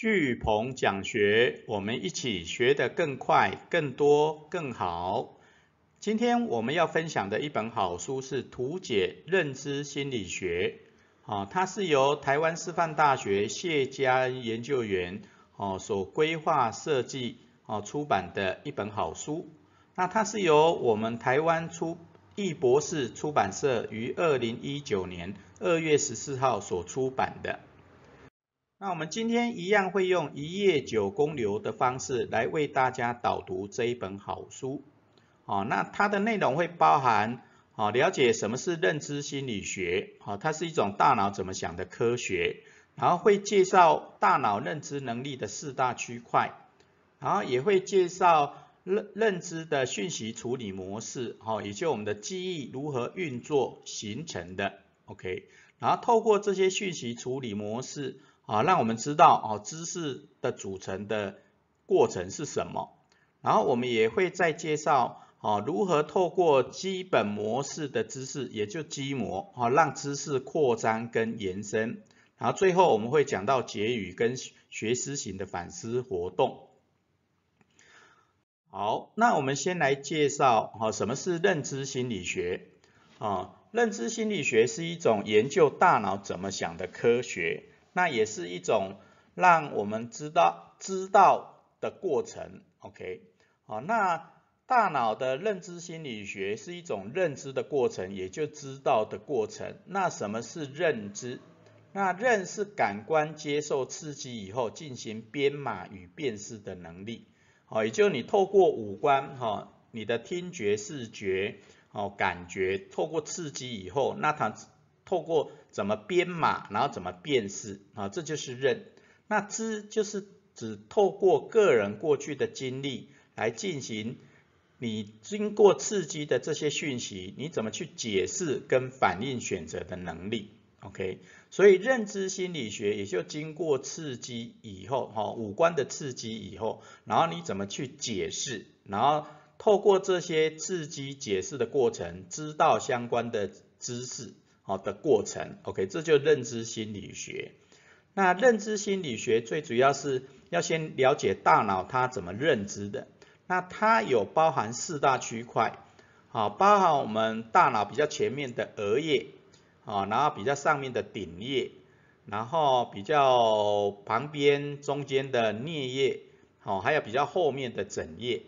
巨鹏讲学，我们一起学得更快、更多、更好。今天我们要分享的一本好书是《图解认知心理学》，啊，它是由台湾师范大学谢家研究员哦所规划设计哦出版的一本好书。那它是由我们台湾出易博士出版社于二零一九年二月十四号所出版的。那我们今天一样会用一页九公流的方式来为大家导读这一本好书。哦，那它的内容会包含，哦，了解什么是认知心理学，哦，它是一种大脑怎么想的科学，然后会介绍大脑认知能力的四大区块，然后也会介绍认认知的讯息处理模式，哦，也就我们的记忆如何运作形成的，OK，然后透过这些讯息处理模式。啊，让我们知道哦，知识的组成的过程是什么。然后我们也会再介绍哦，如何透过基本模式的知识，也就基模啊，让知识扩张跟延伸。然后最后我们会讲到结语跟学思型的反思活动。好，那我们先来介绍哦，什么是认知心理学啊？认知心理学是一种研究大脑怎么想的科学。那也是一种让我们知道知道的过程，OK，好，那大脑的认知心理学是一种认知的过程，也就知道的过程。那什么是认知？那认是感官接受刺激以后进行编码与辨识的能力，好，也就你透过五官，哈，你的听觉、视觉，哦，感觉，透过刺激以后，那它。透过怎么编码，然后怎么辨识啊，这就是认。那知就是指透过个人过去的经历来进行你经过刺激的这些讯息，你怎么去解释跟反应选择的能力。OK，所以认知心理学也就经过刺激以后，哈，五官的刺激以后，然后你怎么去解释，然后透过这些刺激解释的过程，知道相关的知识。好的过程，OK，这就认知心理学。那认知心理学最主要是要先了解大脑它怎么认知的。那它有包含四大区块，好，包含我们大脑比较前面的额叶，啊，然后比较上面的顶叶，然后比较旁边中间的颞叶，好，还有比较后面的枕叶。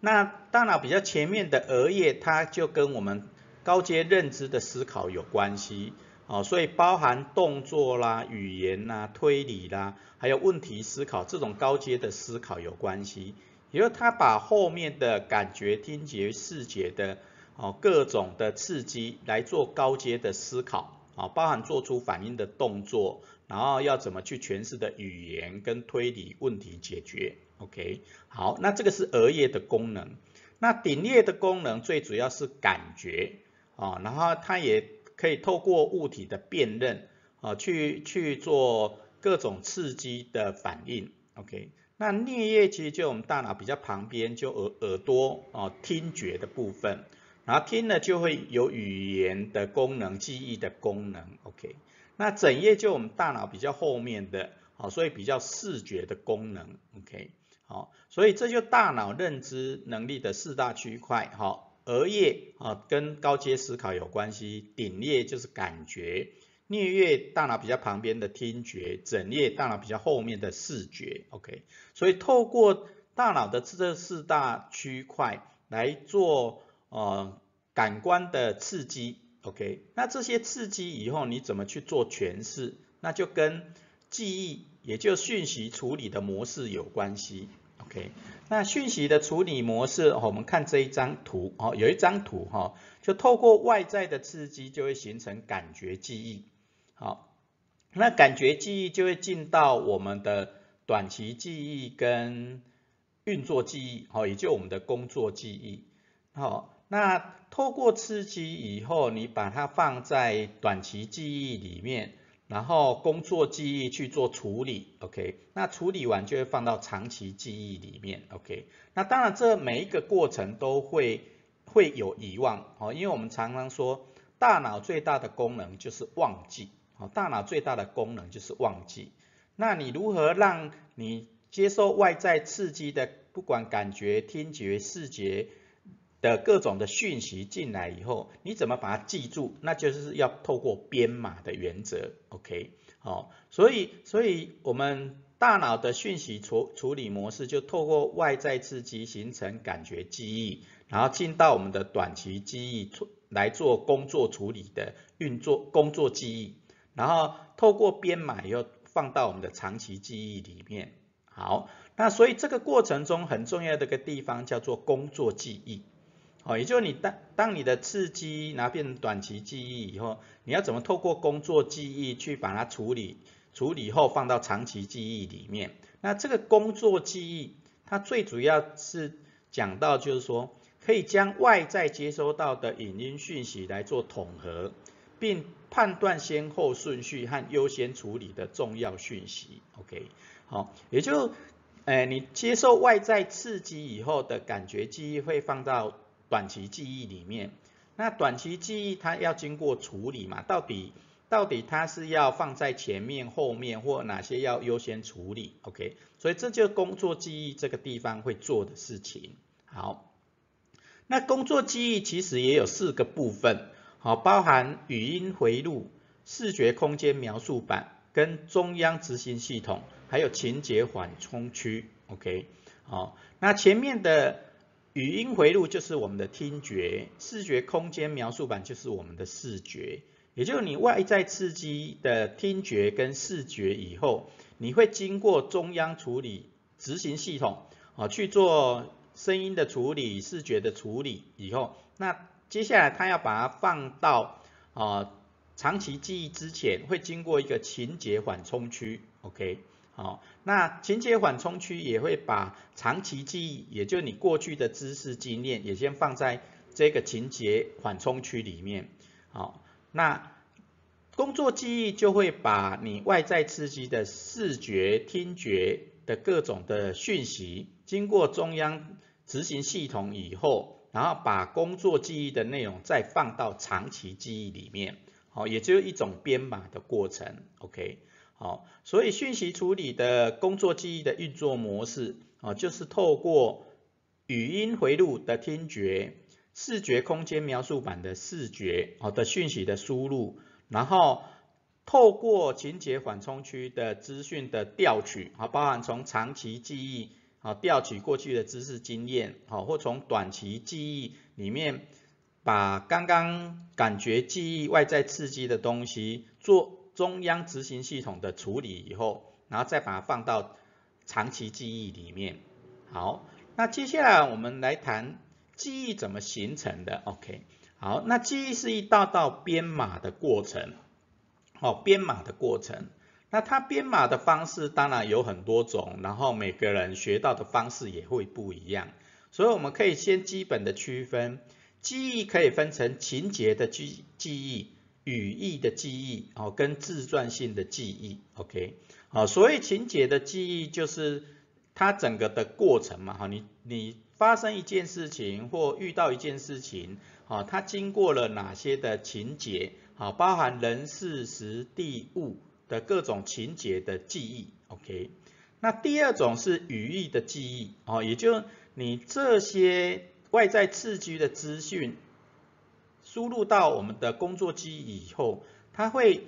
那大脑比较前面的额叶，它就跟我们高阶认知的思考有关系，哦，所以包含动作啦、语言啦、推理啦，还有问题思考这种高阶的思考有关系。也就是他把后面的感觉、听觉、视觉的哦各种的刺激来做高阶的思考，啊，包含做出反应的动作，然后要怎么去诠释的语言跟推理问题解决。OK，好，那这个是额叶的功能。那顶叶的功能最主要是感觉。啊，然后它也可以透过物体的辨认啊，去去做各种刺激的反应。OK，那颞叶其实就我们大脑比较旁边，就耳耳朵啊听觉的部分，然后听了就会有语言的功能、记忆的功能。OK，那枕叶就我们大脑比较后面的，好，所以比较视觉的功能。OK，好，所以这就大脑认知能力的四大区块。好。额叶啊，跟高阶思考有关系；顶叶就是感觉，颞叶大脑比较旁边的听觉，枕叶大脑比较后面的视觉。OK，所以透过大脑的这四大区块来做呃感官的刺激。OK，那这些刺激以后你怎么去做诠释？那就跟记忆，也就讯息处理的模式有关系。OK，那讯息的处理模式，我们看这一张图，哦，有一张图哈，就透过外在的刺激，就会形成感觉记忆，好，那感觉记忆就会进到我们的短期记忆跟运作记忆，好，也就我们的工作记忆，好，那透过刺激以后，你把它放在短期记忆里面。然后工作记忆去做处理，OK，那处理完就会放到长期记忆里面，OK，那当然这每一个过程都会会有遗忘，哦，因为我们常常说大脑最大的功能就是忘记，哦，大脑最大的功能就是忘记，那你如何让你接受外在刺激的，不管感觉、听觉、视觉的各种的讯息进来以后，你怎么把它记住？那就是要透过编码的原则，OK？好，所以，所以我们大脑的讯息处处理模式就透过外在刺激形成感觉记忆，然后进到我们的短期记忆来做工作处理的运作工作记忆，然后透过编码以后。放到我们的长期记忆里面。好，那所以这个过程中很重要的一个地方叫做工作记忆。好，也就是你当当你的刺激拿变成短期记忆以后，你要怎么透过工作记忆去把它处理，处理后放到长期记忆里面。那这个工作记忆，它最主要是讲到就是说，可以将外在接收到的影音讯息来做统合。并判断先后顺序和优先处理的重要讯息，OK，好，也就，哎，你接受外在刺激以后的感觉记忆会放到短期记忆里面，那短期记忆它要经过处理嘛，到底到底它是要放在前面、后面或哪些要优先处理，OK，所以这就工作记忆这个地方会做的事情。好，那工作记忆其实也有四个部分。好，包含语音回路、视觉空间描述板、跟中央执行系统，还有情节缓冲区。OK，好，那前面的语音回路就是我们的听觉，视觉空间描述板就是我们的视觉。也就是你外在刺激的听觉跟视觉以后，你会经过中央处理执行系统，啊，去做声音的处理、视觉的处理以后，那。接下来，他要把它放到啊长期记忆之前，会经过一个情节缓冲区，OK，好，那情节缓冲区也会把长期记忆，也就你过去的知识经验，也先放在这个情节缓冲区里面，好，那工作记忆就会把你外在刺激的视觉、听觉的各种的讯息，经过中央执行系统以后。然后把工作记忆的内容再放到长期记忆里面，好，也就是一种编码的过程，OK，好，所以讯息处理的工作记忆的运作模式，啊，就是透过语音回路的听觉、视觉空间描述版的视觉，好的讯息的输入，然后透过情节缓冲区的资讯的调取，啊，包含从长期记忆。好，调取过去的知识经验，好，或从短期记忆里面把刚刚感觉记忆外在刺激的东西做中央执行系统的处理以后，然后再把它放到长期记忆里面。好，那接下来我们来谈记忆怎么形成的。OK，好，那记忆是一道道编码的过程，哦，编码的过程。那它编码的方式当然有很多种，然后每个人学到的方式也会不一样，所以我们可以先基本的区分，记忆可以分成情节的记记忆、语义的记忆，哦，跟自传性的记忆，OK，好，所以情节的记忆就是它整个的过程嘛，哈，你你发生一件事情或遇到一件事情，好，它经过了哪些的情节，好，包含人事时地物。的各种情节的记忆，OK。那第二种是语义的记忆，哦，也就你这些外在刺激的资讯输入到我们的工作机以后，它会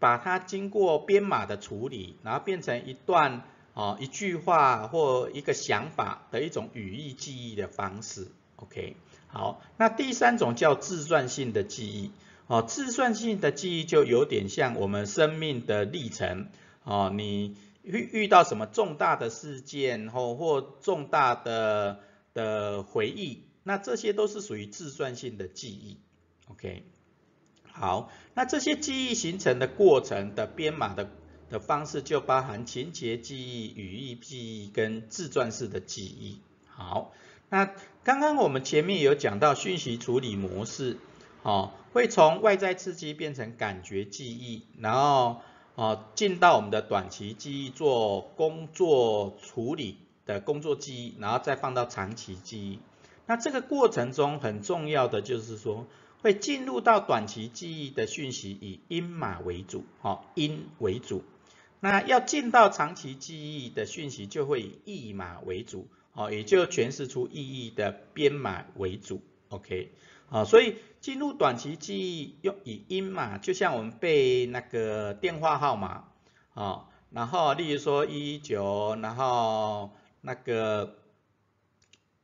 把它经过编码的处理，然后变成一段哦一句话或一个想法的一种语义记忆的方式，OK。好，那第三种叫自传性的记忆。哦，自传性的记忆就有点像我们生命的历程。哦，你遇遇到什么重大的事件，或或重大的的回忆，那这些都是属于自传性的记忆。OK，好，那这些记忆形成的过程的编码的的方式，就包含情节记忆、语义记忆跟自传式的记忆。好，那刚刚我们前面有讲到讯息处理模式。哦，会从外在刺激变成感觉记忆，然后哦进到我们的短期记忆做工作处理的工作记忆，然后再放到长期记忆。那这个过程中很重要的就是说，会进入到短期记忆的讯息以音码为主，哦音为主。那要进到长期记忆的讯息，就会以译码为主，哦，也就诠释出意义的编码为主，OK，啊，所以进入短期记忆用以音码，就像我们背那个电话号码，啊，然后例如说一九，然后那个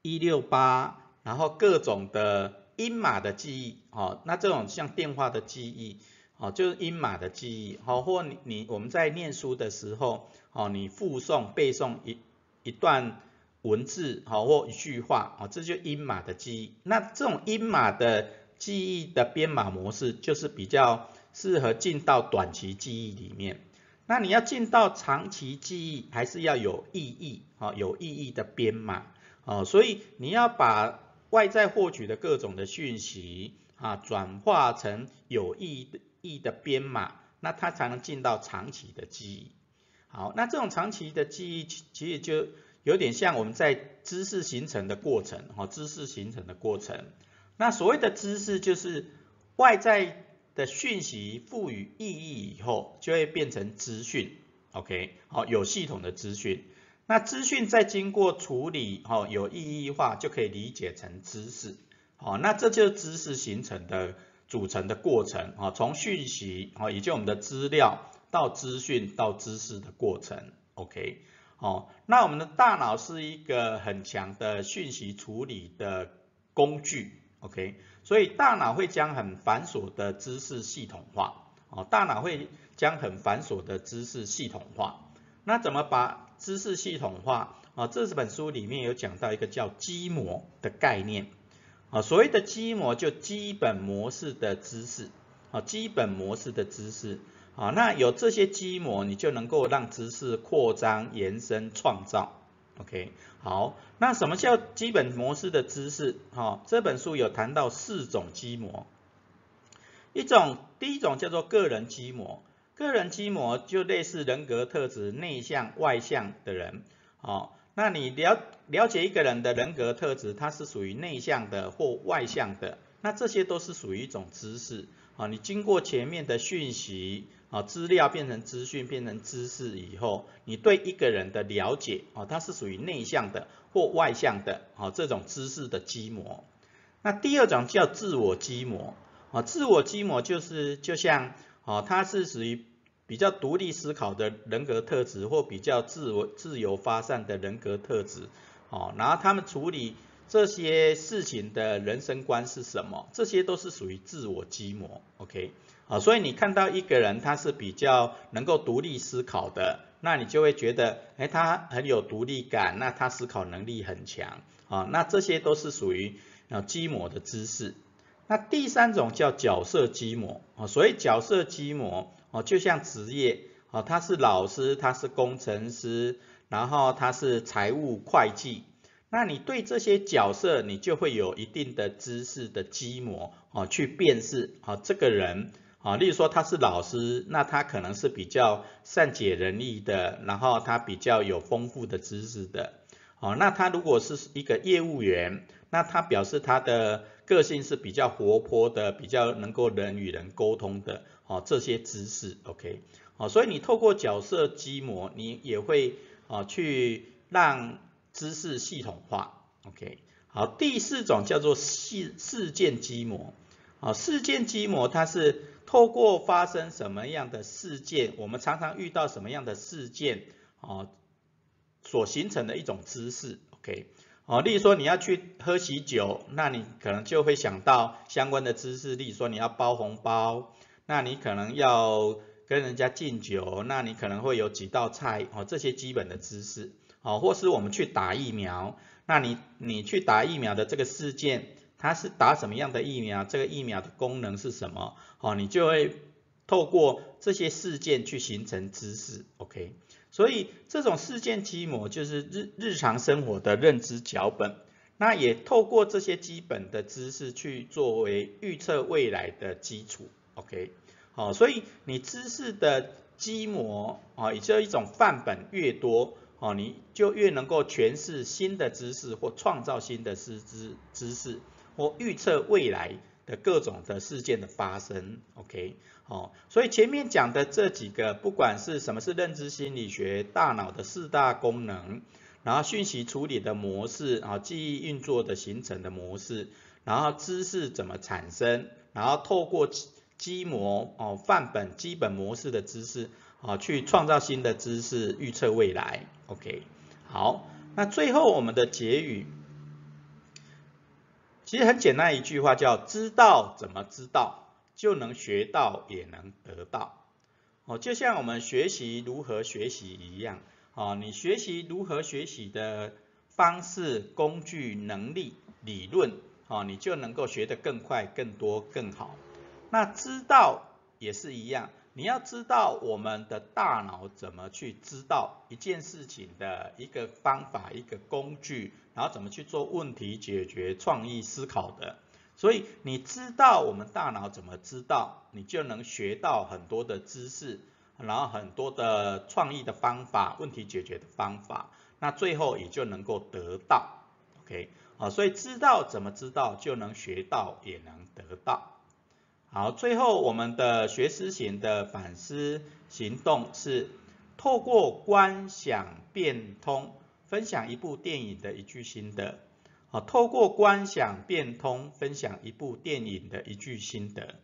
一六八，然后各种的音码的记忆，哦，那这种像电话的记忆。哦，就是音码的记忆，好，或你你我们在念书的时候，哦，你复诵背诵一一段文字，好，或一句话，哦，这就音码的记忆。那这种音码的记忆的编码模式，就是比较适合进到短期记忆里面。那你要进到长期记忆，还是要有意义，哦，有意义的编码，哦，所以你要把外在获取的各种的讯息，啊，转化成有意义的。编码，那它才能进到长期的记忆。好，那这种长期的记忆，其实就有点像我们在知识形成的过程，哈，知识形成的过程。那所谓的知识，就是外在的讯息赋予意义以后，就会变成资讯，OK，好，有系统的资讯。那资讯再经过处理，哈，有意义化，就可以理解成知识，好，那这就是知识形成的。组成的过程。啊，从讯息啊，以及我们的资料到资讯到知识的过程，OK，好，那我们的大脑是一个很强的讯息处理的工具，OK，所以大脑会将很繁琐的知识系统化，哦，大脑会将很繁琐的知识系统化，那怎么把知识系统化啊？这本书里面有讲到一个叫基模的概念。啊，所谓的基模就基本模式的知识，啊，基本模式的知识，啊，那有这些基模，你就能够让知识扩张、延伸、创造，OK，好，那什么叫基本模式的知识？哈，这本书有谈到四种基模，一种，第一种叫做个人基模，个人基模就类似人格特质内向、外向的人，好。那你了了解一个人的人格特质，他是属于内向的或外向的，那这些都是属于一种知识啊。你经过前面的讯息啊，资料变成资讯，变成知识以后，你对一个人的了解哦，他是属于内向的或外向的啊，这种知识的基模。那第二种叫自我基模啊，自我基模就是就像啊，它是属于。比较独立思考的人格特质，或比较自我自由发散的人格特质，哦，然后他们处理这些事情的人生观是什么？这些都是属于自我基模，OK，啊，所以你看到一个人他是比较能够独立思考的，那你就会觉得，哎，他很有独立感，那他思考能力很强，啊，那这些都是属于啊基模的知识。那第三种叫角色基模，啊，所以角色基模。哦，就像职业，啊，他是老师，他是工程师，然后他是财务会计，那你对这些角色，你就会有一定的知识的积模，哦，去辨识，啊，这个人，啊，例如说他是老师，那他可能是比较善解人意的，然后他比较有丰富的知识的，哦，那他如果是一个业务员，那他表示他的个性是比较活泼的，比较能够人与人沟通的。哦，这些知识，OK，好，所以你透过角色基模，你也会啊去让知识系统化，OK，好，第四种叫做事事件基模，啊，事件基模它是透过发生什么样的事件，我们常常遇到什么样的事件，啊，所形成的一种知识，OK，哦，例如说你要去喝喜酒，那你可能就会想到相关的知识，例如说你要包红包。那你可能要跟人家敬酒，那你可能会有几道菜哦，这些基本的知识哦，或是我们去打疫苗，那你你去打疫苗的这个事件，它是打什么样的疫苗？这个疫苗的功能是什么？哦，你就会透过这些事件去形成知识，OK？所以这种事件基模就是日日常生活的认知脚本，那也透过这些基本的知识去作为预测未来的基础。OK，好，所以你知识的基模啊，也就一种范本越多，哦，你就越能够诠释新的知识或创造新的知知知识或预测未来的各种的事件的发生，OK，哦，所以前面讲的这几个，不管是什么是认知心理学，大脑的四大功能，然后讯息处理的模式，啊，记忆运作的形成的模式，然后知识怎么产生，然后透过基模哦范本基本模式的知识，啊，去创造新的知识，预测未来，OK，好，那最后我们的结语。其实很简单一句话，叫知道怎么知道，就能学到也能得到。哦，就像我们学习如何学习一样，哦，你学习如何学习的方式、工具、能力、理论，哦，你就能够学得更快、更多、更好。那知道也是一样。你要知道我们的大脑怎么去知道一件事情的一个方法、一个工具，然后怎么去做问题解决、创意思考的。所以你知道我们大脑怎么知道，你就能学到很多的知识，然后很多的创意的方法、问题解决的方法，那最后也就能够得到。OK，好，所以知道怎么知道，就能学到，也能得到。好，最后我们的学思型的反思行动是透过观想变通，分享一部电影的一句心得。啊，透过观想变通，分享一部电影的一句心得。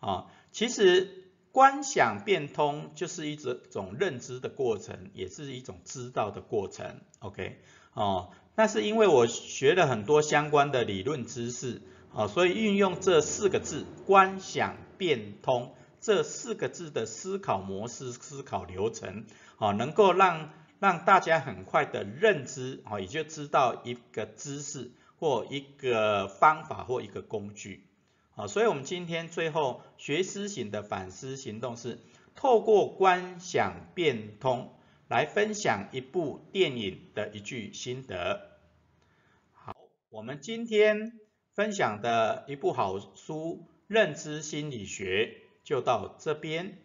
啊，其实观想变通就是一种种认知的过程，也是一种知道的过程。OK，哦，那是因为我学了很多相关的理论知识。啊，所以运用这四个字“观想变通”这四个字的思考模式、思考流程，啊，能够让让大家很快的认知，啊，也就知道一个知识或一个方法或一个工具，啊，所以我们今天最后学思型的反思行动是透过观想变通来分享一部电影的一句心得。好，我们今天。分享的一部好书《认知心理学》就到这边。